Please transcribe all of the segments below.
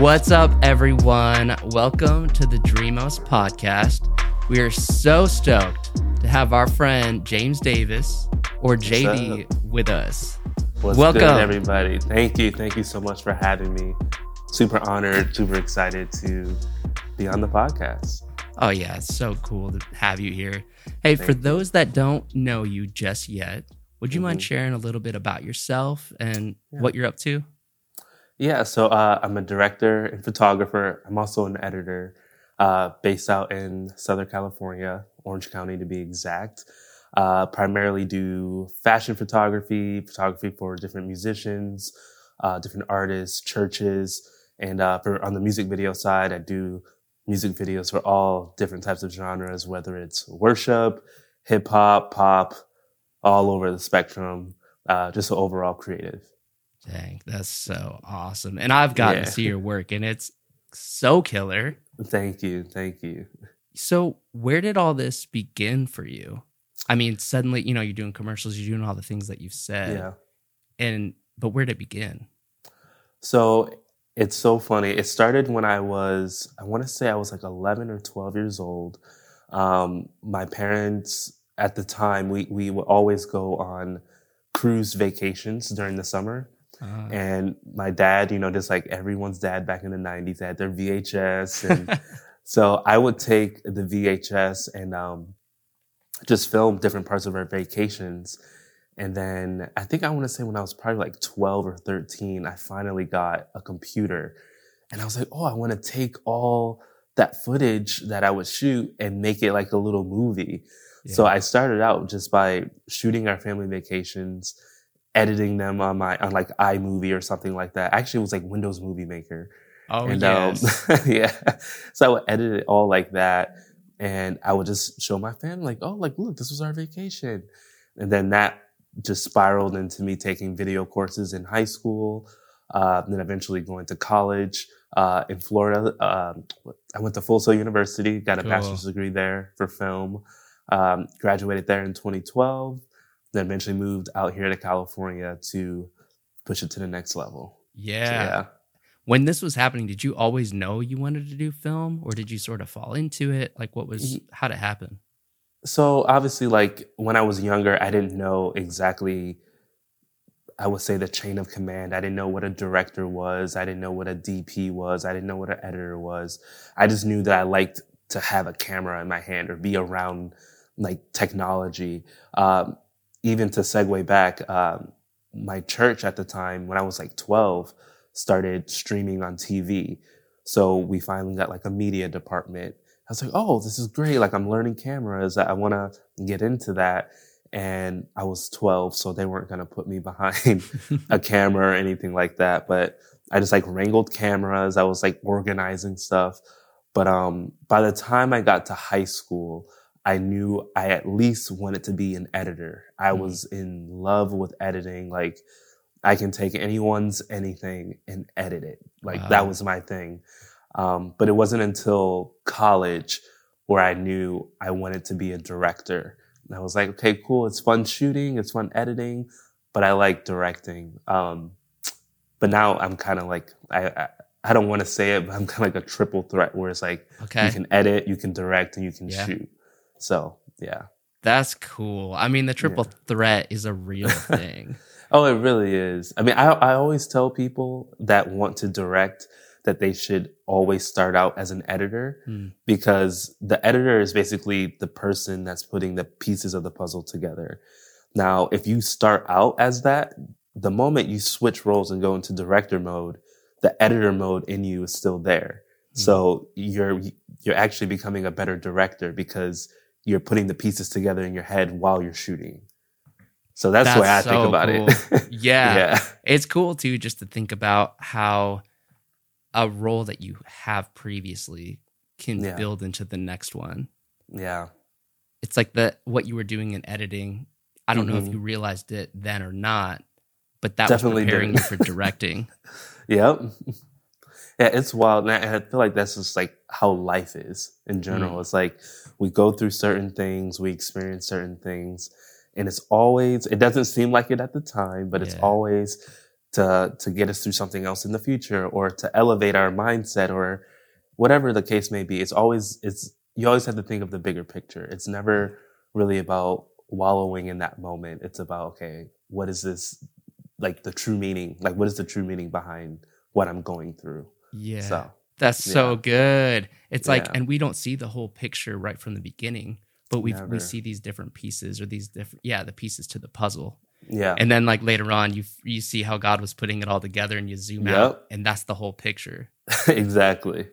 What's up, everyone? Welcome to the Dreamos podcast. We are so stoked to have our friend James Davis or JD with us. What's Welcome. good, everybody? Thank you. Thank you so much for having me. Super honored, super excited to be on the podcast. Oh, yeah, it's so cool to have you here. Hey, for you. those that don't know you just yet, would you mind Mhm. sharing a little bit about yourself and Yeah. what you're up to? Yeah, so uh, I'm a director and photographer. I'm also an editor uh, based out in Southern California, Orange County to be exact. Uh, primarily do fashion photography, photography for different musicians, uh, different artists, churches, and uh, for on the music video side, I do music videos for all different types of genres, whether it's worship, hip hop, pop, all over the spectrum. Uh, just overall creative. Dang, that's so awesome. And I've gotten Yeah. to see your work, and it's so killer. Thank you, thank you. So, where did all this begin for you? I mean, suddenly, you know, you're doing commercials, you're doing all the things that you've said. Yeah. And, but where did it begin? So it's so funny. It started when I was, I want to say I was like 11 or 12 years old. Um, my parents at the time, we, we would always go on cruise vacations during the summer. Uh, And my dad, you know, just like everyone's dad back in the 90s, they had their VHS. And so I would take the VHS and um, just film different parts of our vacations. And then I think I want to say when I was probably like 12 or 13, I finally got a computer. And I was like, oh, I want to take all that footage that I would shoot and make it like a little movie. So I started out just by shooting our family vacations, editing them on my, on like iMovie or something like that. Actually, it was like Windows Movie Maker. oh, and yes. um, yeah, so I would edit it all like that, and I would just show my family like, oh, like look, this was our vacation, and then that just spiraled into me taking video courses in high school, uh, then eventually going to college uh, in Florida. Um, I went to Full Sail University, got a Cool. bachelor's degree there for film. Um, graduated there in 2012. Then eventually moved out here to California to push it to the next level. So, yeah. When this was happening, did you always know you wanted to do film or did you sort of fall into it? Like, what was, how did it happen? So obviously, like when I was younger, I didn't know exactly. I would say the chain of command. I didn't know what a director was. I didn't know what a DP was. I didn't know what an editor was. I just knew that I liked to have a camera in my hand or be around like technology. Um, even to segue back, um, my church at the time, when I was like 12, started streaming on TV. So we finally got like a media department. I was like, oh, this is great. Like I'm learning cameras. I want to get into that. And I was 12, so they weren't going to put me behind a camera or anything like that. But I just like wrangled cameras. I was like organizing stuff. But um, by the time I got to high school, I knew I at least wanted to be an editor. I Mhm. was in love with editing. Like I can take anyone's anything and edit it. Like Wow. that was my thing. Um, but it wasn't until college where I knew I wanted to be a director. And I was like, okay, cool. It's fun shooting. It's fun editing, but I like directing. Um, but now I'm kind of like, I, I, I don't want to say it, but I'm kind of like a triple threat where it's like, Okay. you can edit, you can direct, and you can Yeah. shoot. So yeah. That's cool. I mean, the triple threat is a real thing. Oh, it really is. I mean, I, I always tell people that want to direct that they should always start out as an editor Hmm. because the editor is basically the person that's putting the pieces of the puzzle together. Now, if you start out as that, the moment you switch roles and go into director mode, the editor mode in you is still there. Hmm. So you're, you're actually becoming a better director because you're putting the pieces together in your head while you're shooting. So that's, the way I That's think so about it. Yeah. yeah. It's cool too, just to think about how a role that you have previously can Yeah. build into the next one. Yeah. It's like the what you were doing in editing. I don't know if Mhm. you realized it then or not, but that Definitely was preparing you for directing. Yep. Yeah, it's wild. And I feel like that's just like how life is in general. Mm. It's like we go through certain things, we experience certain things, and it's always, it doesn't seem like it at the time, but it's always to to get us through something else in the future or to elevate our mindset or whatever the case may be. It's always it's you always have to think of the bigger picture. It's never really about wallowing in that moment. It's about okay, what is this like the true meaning? Like what is the true meaning behind what I'm going through? Yeah. So That's Yeah. so good. It's like, and we don't see the whole picture right from the beginning, but we we see these different pieces or these different, yeah, the pieces to the puzzle. yeah. And then like later on, you you see how God was putting it all together, and you zoom Yep. out, and that's the whole picture. exactly.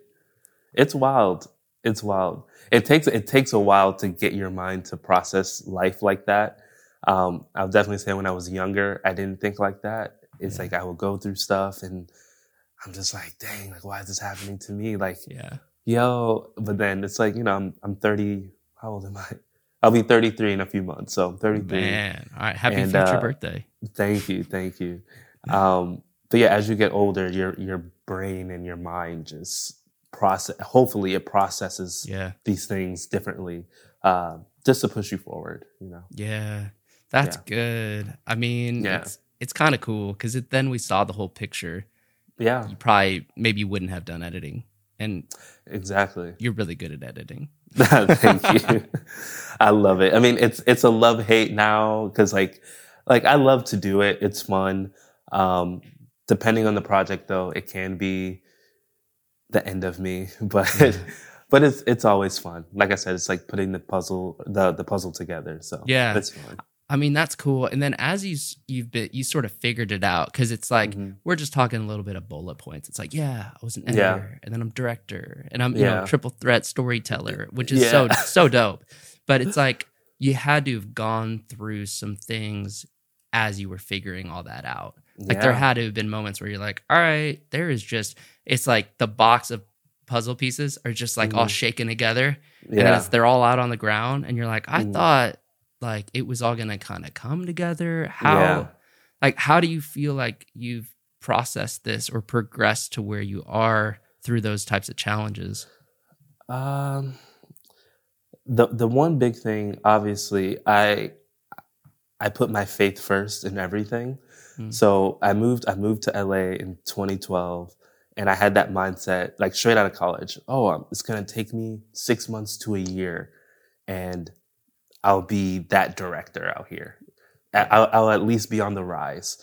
It's wild. It's wild. It takes it takes a while to get your mind to process life like that. Um, I'll definitely say when I was younger, I didn't think like that. It's Yeah. like I would go through stuff and I'm just like, dang, like why is this happening to me? Like, Yeah. yo, but then it's like, you know, I'm I'm 30. How old am I? I'll be 33 in a few months. So I'm 33. Man. All right. Happy And, future uh, birthday. Thank you, thank you. Um, but yeah, as you get older, your your brain and your mind just process. Hopefully, it processes Yeah. these things differently, uh, just to push you forward. You know. Yeah. That's good. I mean, Yeah. it's it's kind of cool because then we saw the whole picture. Yeah, You probably maybe you wouldn't have done editing, and exactly. you're really good at editing. Thank you. I love it. I mean, it's it's a love hate now because like like I love to do it. It's fun. Um, depending on the project, though, it can be the end of me, but Yeah. but it's it's always fun. Like I said, it's like putting the puzzle the the puzzle together. So Yeah. it's fun. I mean, that's cool. And then as you you've been you sort of figured it out because it's like Mhm. we're just talking a little bit of bullet points. It's like, yeah, I was an Yeah. editor, and then I'm director, and I'm you know triple threat storyteller, which is Yeah. so so dope. But it's like you had to have gone through some things as you were figuring all that out. Like there had to have been moments where you're like, all right, there is just it's like the box of puzzle pieces are just like all Mhm. shaken together and they're all out on the ground and you're like i Mm. thought like it was all gonna kind of come together how Yeah. like how do you feel like you've processed this or progressed to where you are through those types of challenges Um, the the one big thing, obviously, I I put my faith first in everything. Mm. So I moved I moved to LA in 2012, and I had that mindset like straight out of college. Oh, um, it's gonna take me six months to a year, and I'll be that director out here. I'll, I'll at least be on the rise.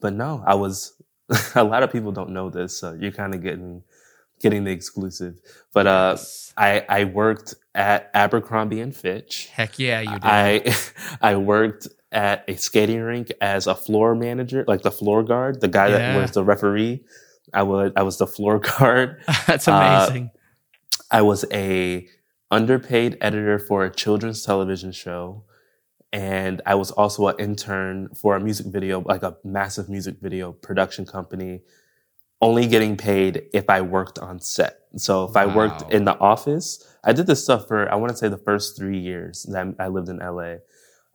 But no, I was. a lot of people don't know this, so you're kind of getting getting the exclusive. But uh, Yes. I I worked at Abercrombie and Fitch. heck yeah you did I I worked at a skating rink as a floor manager, like the floor guard, the guy Yeah. that was the referee. I would I was the floor guard. that's uh, amazing I was a underpaid editor for a children's television show. And I was also an intern for a music video, like a massive music video production company, only getting paid if I worked on set. So if I worked in the office, I did this stuff for, I want to say the first three years that I lived in LA.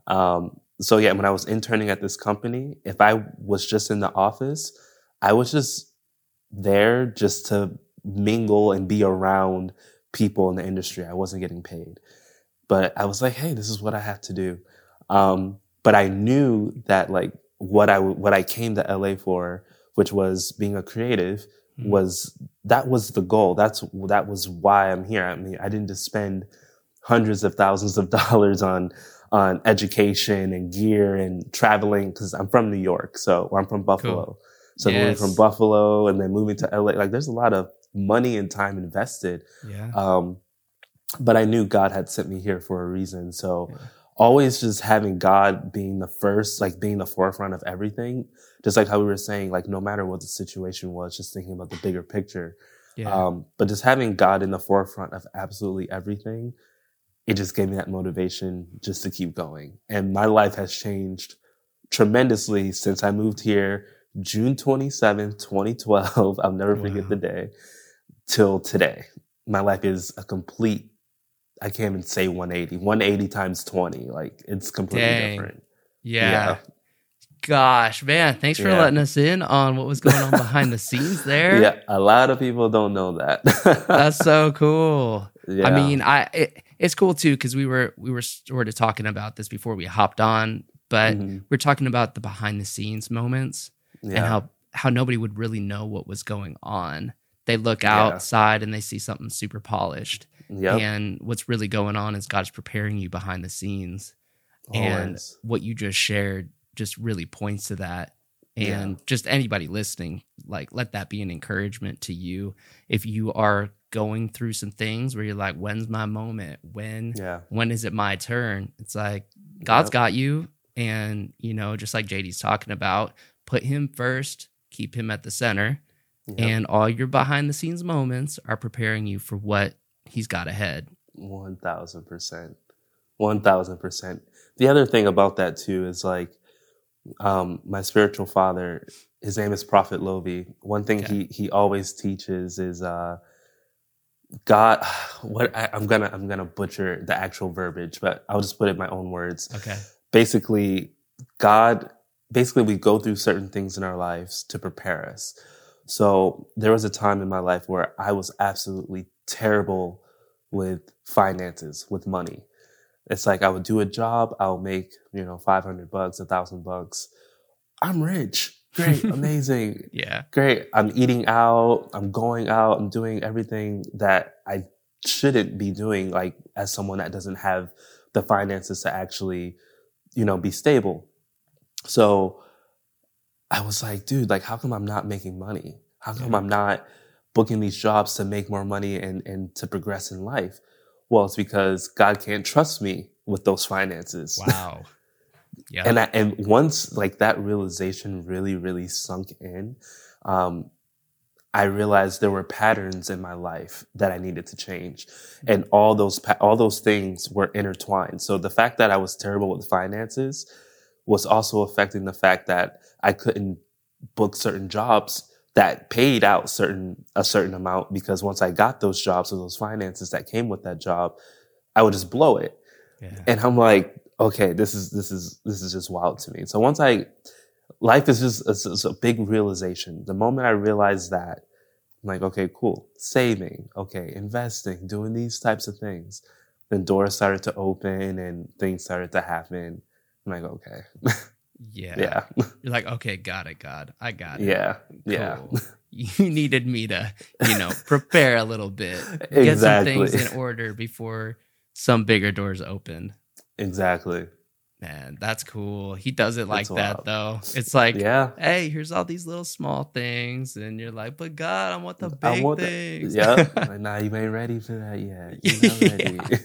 Um, so yeah, when I was interning at this company, if I was just in the office, I was just there just to mingle and be around people in the industry. I wasn't getting paid, but I was like, hey, this is what I have to do. Um, but I knew that like what I what I came to LA for, which was being a creative, Mhm. was that was the goal. That's that was why I'm here. I mean, I didn't just spend hundreds of thousands of dollars on on education and gear and traveling because I'm from New York, so I'm from Buffalo. So moving from Buffalo and then moving to LA, like there's a lot of money and time invested. yeah Um, but I knew God had sent me here for a reason. So Yeah. always just having God being the first, like being the forefront of everything, just like how we were saying, like no matter what the situation was, just thinking about the bigger picture. yeah Um, but just having God in the forefront of absolutely everything, it just gave me that motivation just to keep going. And my life has changed tremendously since I moved here June 27th, 2012. I'll never forget the day till today. My life is a complete, I can't even say 180, 180 times 20. Like it's completely Dang. different. yeah gosh man thanks for Yeah. letting us in on what was going on behind the scenes there Yeah. A lot of people don't know that. that's so cool yeah. I mean, I it, it's cool too because we were we were sort of talking about this before we hopped on, but Mhm. we're talking about the behind the scenes moments yeah. and how how nobody would really know what was going on. They look Yeah. outside and they see something super polished. Yep. And what's really going on is God's preparing you behind the scenes. And what you just shared just really points to that. Yeah. And just anybody listening, like let that be an encouragement to you. If you are going through some things where you're like, when's my moment? When Yeah. when is it my turn? It's like God's Yep. got you. And, you know, just like JD's talking about, put him first, keep him at the center. Yep. And all your behind the scenes moments are preparing you for what he's got ahead. One thousand percent. One thousand percent. The other thing about that too is like um, my spiritual father. His name is Prophet Lovi. One thing Okay. he he always teaches is uh, God. What I, I'm gonna I'm gonna butcher the actual verbiage, but I'll just put it in my own words. Okay. basically god basically we go through certain things in our lives to prepare us so there was a time in my life where i was absolutely terrible with finances with money. It's like i would do a job i'll make you know 500 bucks a thousand bucks. I'm rich. Great. Amazing. Yeah. great. I'm eating out. I'm going out. I'm doing everything that i shouldn't be doing like as someone that doesn't have the finances to actually you know be stable. So i was like dude like how come i'm not making money how come Yeah. i'm not booking these jobs to make more money and and to progress in life well it's because god can't trust me with those finances Wow. Yeah. and I, and once like that realization really really sunk in um i realized there were patterns in my life that i needed to change and all those pa- all those things were intertwined so the fact that i was terrible with finances was also affecting the fact that i couldn't book certain jobs that paid out certain a certain amount because once i got those jobs or those finances that came with that job i would just blow it yeah. and I'm like, okay, this is this is this is just wild to me. So once I, life is just it's, it's a big realization. The moment I realized that, I'm like, okay, cool, saving, okay, investing, doing these types of things. Then doors started to open and things started to happen. I'm like, okay, yeah. yeah, You're like, okay, got it, God. I got it. yeah, yeah, Cool. You needed me to, you know, prepare a little bit, get some things in order before some bigger doors open. exactly. Man, that's cool. He does it like that though. It's like, Yeah, hey, here's all these little small things, and you're like, but God, I want the big want things. yeah. Like, nah, you ain't ready for that yet. You're not ready.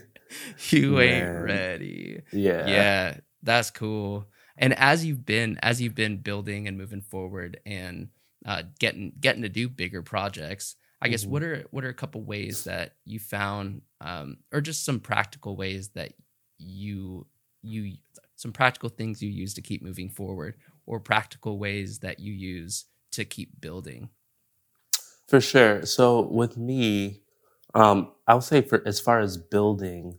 you ain't Man. ready. yeah, yeah that's cool and as you've been as you've been building and moving forward and uh, getting getting to do bigger projects i guess Mhm. what are what are a couple ways that you found um, or just some practical ways that you you some practical things you use to keep moving forward or practical ways that you use to keep building For sure. So with me, um, I would say for as far as building,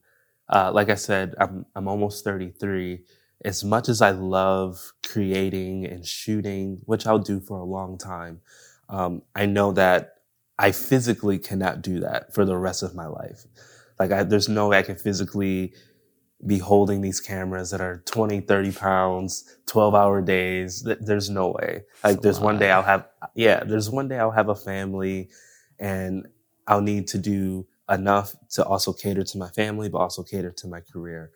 uh, like I said, I'm I'm almost 33. As much as I love creating and shooting, which I'll do for a long time, um, I know that I physically cannot do that for the rest of my life. Like I, there's no way I can physically be holding these cameras that are 20, 30 pounds, 12 hour days. There's no way. Like there's one day. I'll have, yeah, there's one day I'll have a family and I'll need to do enough to also cater to my family, but also cater to my career.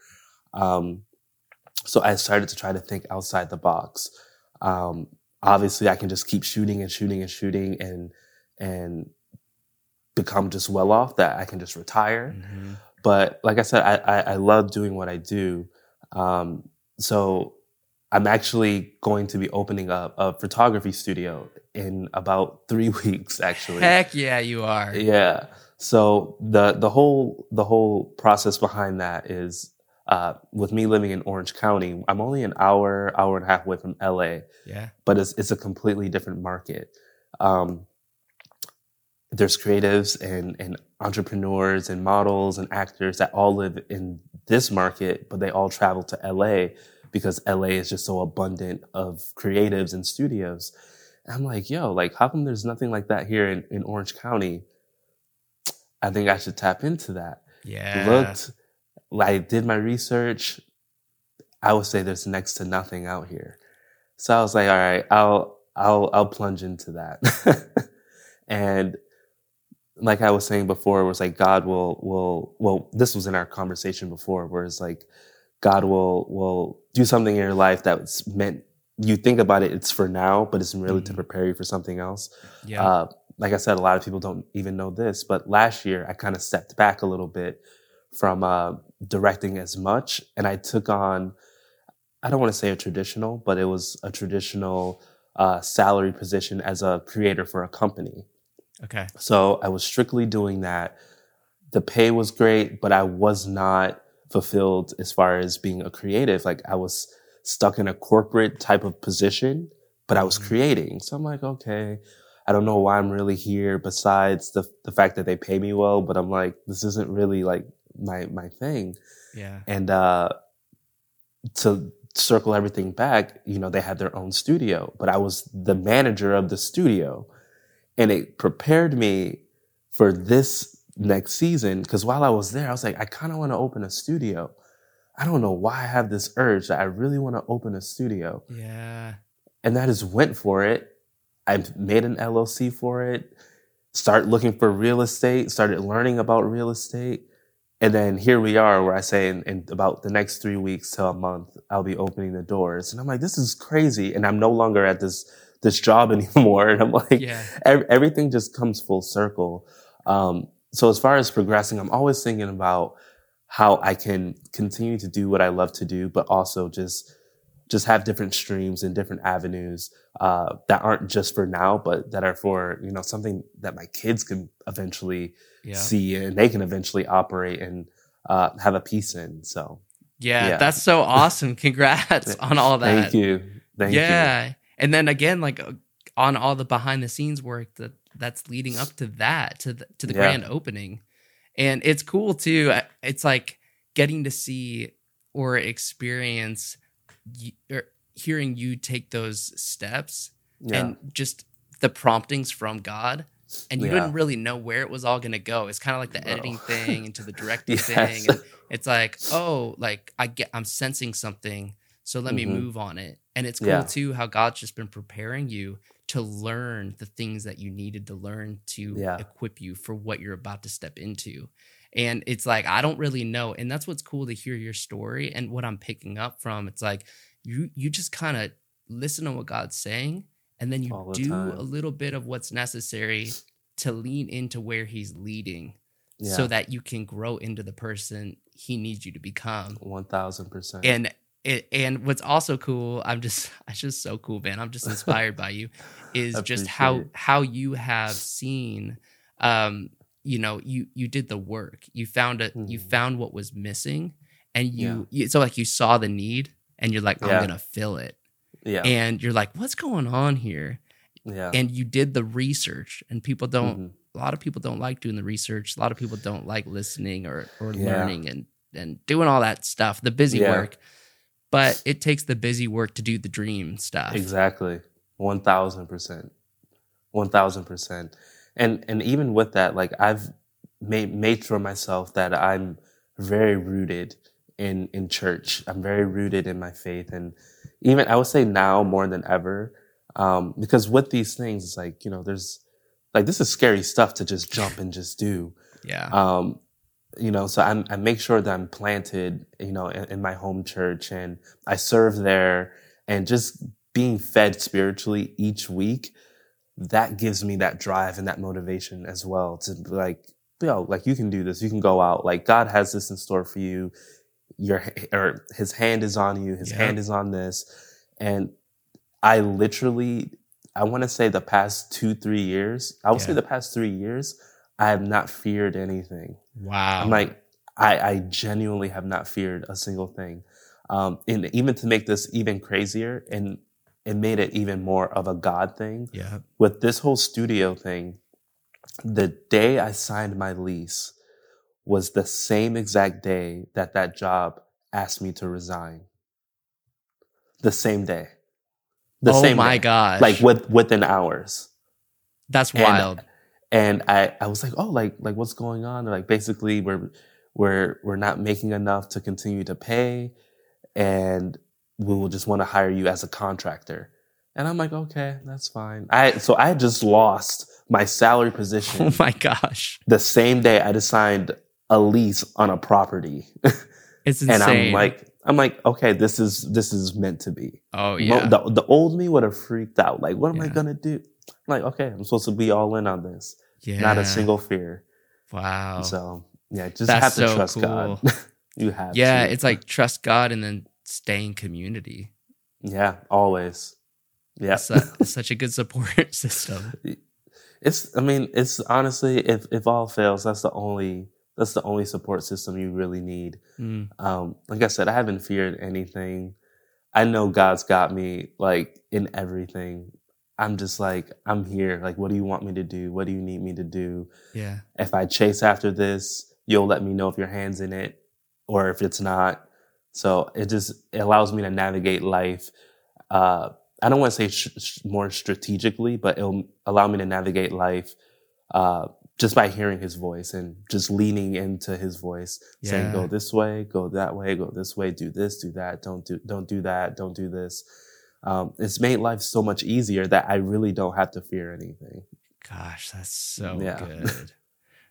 Um, so I started to try to think outside the box. Um, obviously I can just keep shooting and shooting and shooting and, and become just well off that I can just retire Mhm. but like I said, I, I, I love doing what I do. Um, so I'm actually going to be opening up a photography studio in about three weeks. Actually, heck yeah you are yeah. So the the whole the whole process behind that is uh, with me living in Orange County. I'm only an hour hour and a half away from LA yeah but it's it's a completely different market. Um, there's creatives and and entrepreneurs and models and actors that all live in this market, but they all travel to LA because LA is just so abundant of creatives and studios. And I'm like, yo, like how come there's nothing like that here in, in Orange County? I think I should tap into that yeah looked I did my research. I would say there's next to nothing out here. So I was like, all right, I'll I'll I'll plunge into that. and like I was saying before, it was like God will will well, this was in our conversation before, where it's like God will will do something in your life that's meant you think about it, it's for now, but it's really mm-hmm. to prepare you for something else. Yeah. Uh, like I said, a lot of people don't even know this, but last year I kind of stepped back a little bit from uh, directing as much, and I took on I don't want to say a traditional, but it was a traditional uh, salary position as a creator for a company. Okay. So I was strictly doing that. The pay was great, but I was not fulfilled as far as being a creative. Like I was stuck in a corporate type of position, but I was mm-hmm. creating. So I'm like, okay, I don't know why I'm really here besides the the fact that they pay me well, but I'm like, this isn't really like my my thing. Yeah. And uh to circle everything back, you know, they had their own studio, but I was the manager of the studio. And it prepared me for this next season because while I was there, I was like, I kind of want to open a studio. I don't know why I have this urge that I really want to open a studio. Yeah. And I just went for it. I made an LLC for it, start looking for real estate, started learning about real estate. And then here we are, where I say in, in, about the next three weeks to a month, I'll be opening the doors. And I'm like, this is crazy. And I'm no longer at this this job anymore. And I'm like, yeah. ev- everything just comes full circle. Um, so as far as progressing, I'm always thinking about how I can continue to do what I love to do, but also just just have different streams and different avenues uh, that aren't just for now, but that are for you know something that my kids can eventually yeah. see and they can eventually operate and uh, have a piece in. So yeah, yeah. that's so awesome. Congrats on all that. Thank you. Thank yeah. You. And then again, like uh, on all the behind the scenes work that that's leading up to that to the to the yeah. grand opening, and it's cool too. It's like getting to see or experience or hearing you take those steps yeah. and just the promptings from God and you yeah. didn't really know where it was all going to go. It's kind of like the editing thing into the directing yes. thing. And it's like, oh, like I get, I'm sensing something, so let mm-hmm. me move on it. And it's cool yeah. too how God's just been preparing you to learn the things that you needed to learn to yeah. equip you for what you're about to step into. And it's like, I don't really know. And that's what's cool to hear your story and what I'm picking up from. It's like you you just kind of listen to what God's saying and then you the do time. a little bit of what's necessary to lean into where he's leading yeah. so that you can grow into the person he needs you to become 1000% and it, and what's also cool i'm just i'm just so cool man i'm just inspired by you is just how it. how you have seen um you know you you did the work you found it mm. you mm-hmm. found what was missing and you, yeah. you so like you saw the need and you're like i'm yeah. gonna fill it yeah and you're like what's going on here yeah and you did the research and people don't mm-hmm. a lot of people don't like doing the research a lot of people don't like listening or or yeah. learning and and doing all that stuff the busy work but it takes the busy work to do the dream stuff exactly 1000% 1000% and and even with that like i've made made for myself that i'm very rooted in in church. I'm very rooted in my faith. And even i would say now more than ever um, because with these things it's like you know there's like this is scary stuff to just jump and just do. Yeah. Um, you know so I'm, i make sure that i'm planted you know in, in my home church and i serve there and just being fed spiritually each week that gives me that drive and that motivation as well to like, yo, like you can do this. You can go out. Like God has this in store for you. Your or His hand is on you. His yeah. hand is on this, and I literally, I want to say the past two three years. I would yeah. say the past three years, I have not feared anything. Wow. I'm like, I, I genuinely have not feared a single thing. Um, and even to make this even crazier, and it made it even more of a God thing. Yeah. With this whole studio thing, the day I signed my lease was the same exact day that that job asked me to resign. The same day. The oh same my gosh. Like with within hours. That's wild. And, and I, I was like, oh, like like what's going on? They're like basically we're we're we're not making enough to continue to pay. And we will just want to hire you as a contractor. And I'm like, okay, that's fine. I so I just lost my salary position. Oh my gosh. The same day I just signed a lease on a property. It's and insane. I'm like, I'm like, okay, this is this is meant to be. oh yeah. The, the old me would have freaked out. Like, what am I gonna do? I'm like, okay, I'm supposed to be all in on this. yeah. Not a single fear. Wow. So yeah, just That's have to so trust God. you have yeah, to. it's like trust God and then stay in community. yeah, always. Yeah. It's su- such a good support system. It's I mean, it's honestly if if all fails, that's the only that's the only support system you really need. Mm, Um, like I said, I haven't feared anything. I know God's got me like in everything. I'm just like, I'm here. Like, what do you want me to do? What do you need me to do? yeah. If I chase after this, you'll let me know if your hand's in it or if it's not. So it just it allows me to navigate life. Uh, I don't want to say sh- sh- more strategically, but it'll allow me to navigate life uh, just by hearing his voice and just leaning into his voice, saying, "Go this way, go that way, go this way, do this, do that, don't do, don't do that, don't do this." Um, it's made life so much easier that I really don't have to fear anything. Gosh, that's so Yeah. good.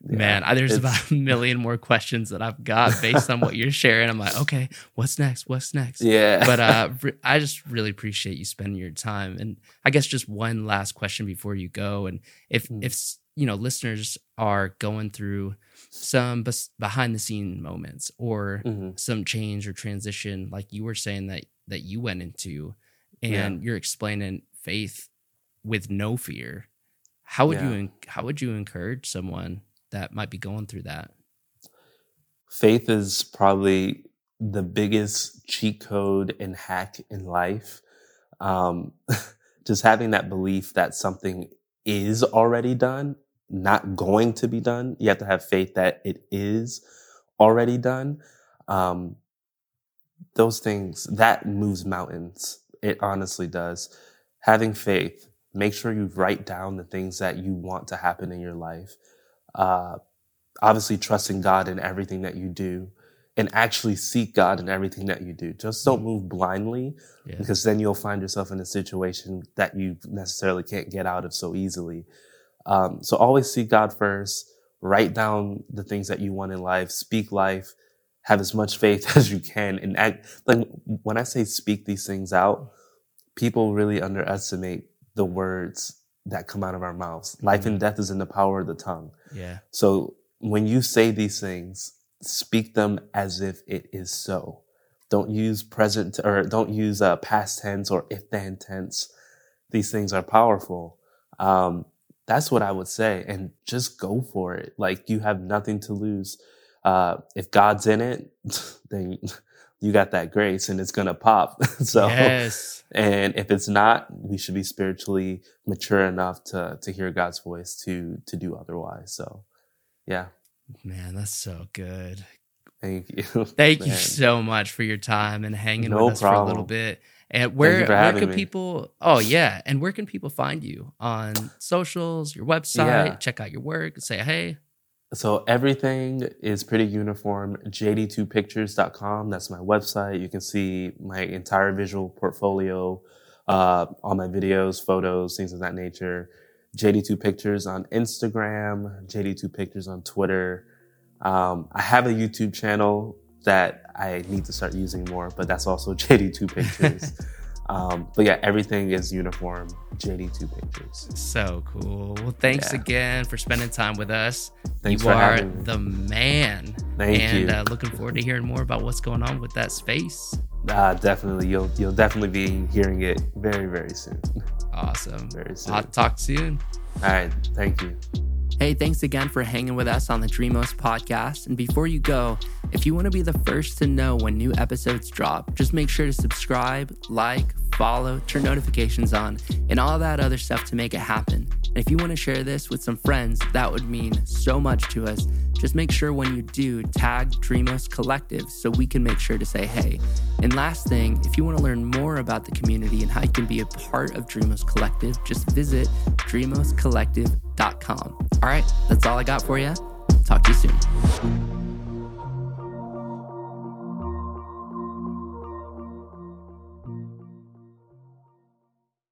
Yeah. Man, I, there's about a million more questions that I've got based on what you're sharing. I'm like, okay, what's next? What's next? Yeah, But uh, re- I just really appreciate you spending your time. And I guess just one last question before you go. And if Mm. if you know listeners are going through some bes- behind the scene moments or Mhm. some change or transition, like you were saying that that you went into, Yeah. and you're explaining faith with no fear, how would you Yeah. en- how would you encourage someone that might be going through that? faith is probably the biggest cheat code and hack in life. Um, just having that belief that something is already done, not going to be done. You have to have faith that it is already done. Um, those things that moves mountains. It honestly does. Having faith, make sure you write down the things that you want to happen in your life. Uh, obviously trusting God in everything that you do and actually seek God in everything that you do. Just don't move blindly Yeah. because then you'll find yourself in a situation that you necessarily can't get out of so easily. Um, so always seek God first, write down the things that you want in life, speak life, have as much faith as you can and act like when I say speak these things out, people really underestimate the words that come out of our mouths. Life and death is in the power of the tongue. Yeah. So when you say these things, speak them as if it is so. Don't use present or don't use uh, past tense or if then tense. These things are powerful. Um, that's what I would say, and just go for it. Like you have nothing to lose. Uh, if God's in it, then you got that grace, and it's gonna pop. so yes. and if it's not, we should be spiritually mature enough to to hear God's voice to to do otherwise. So, yeah, Man, that's so good. thank you. Thank you so much for your time and hanging No with us for a little bit. And where where can me. people? Oh yeah, and where can people find you on socials, your website? Yeah. Check out your work. Say hey. So everything is pretty uniform. JD2pictures.com. That's my website. You can see my entire visual portfolio, uh, all my videos, photos, things of that nature. JD2pictures on Instagram, JD2pictures on Twitter. Um, I have a YouTube channel that I need to start using more, but that's also JD2pictures. um, but yeah, everything is uniform. JD2pictures. So cool. Well, thanks Yeah. again for spending time with us. Thanks you for are having me. the man. Thank and you. Uh, looking forward to hearing more about what's going on with that space. Uh, definitely, you'll you'll definitely be hearing it very very soon. Awesome. Very soon. I'll talk soon. All right, thank you. Hey, thanks again for hanging with us on the Dreamos podcast. And before you go, if you want to be the first to know when new episodes drop, just make sure to subscribe, like, follow, turn notifications on, and all that other stuff to make it happen. And if you want to share this with some friends, that would mean so much to us. Just make sure when you do, tag Dreamos Collective so we can make sure to say hey. And last thing, if you want to learn more about the community and how you can be a part of Dreamos Collective, just visit dreamoscollective.com. All right, that's all I got for you. Talk to you soon.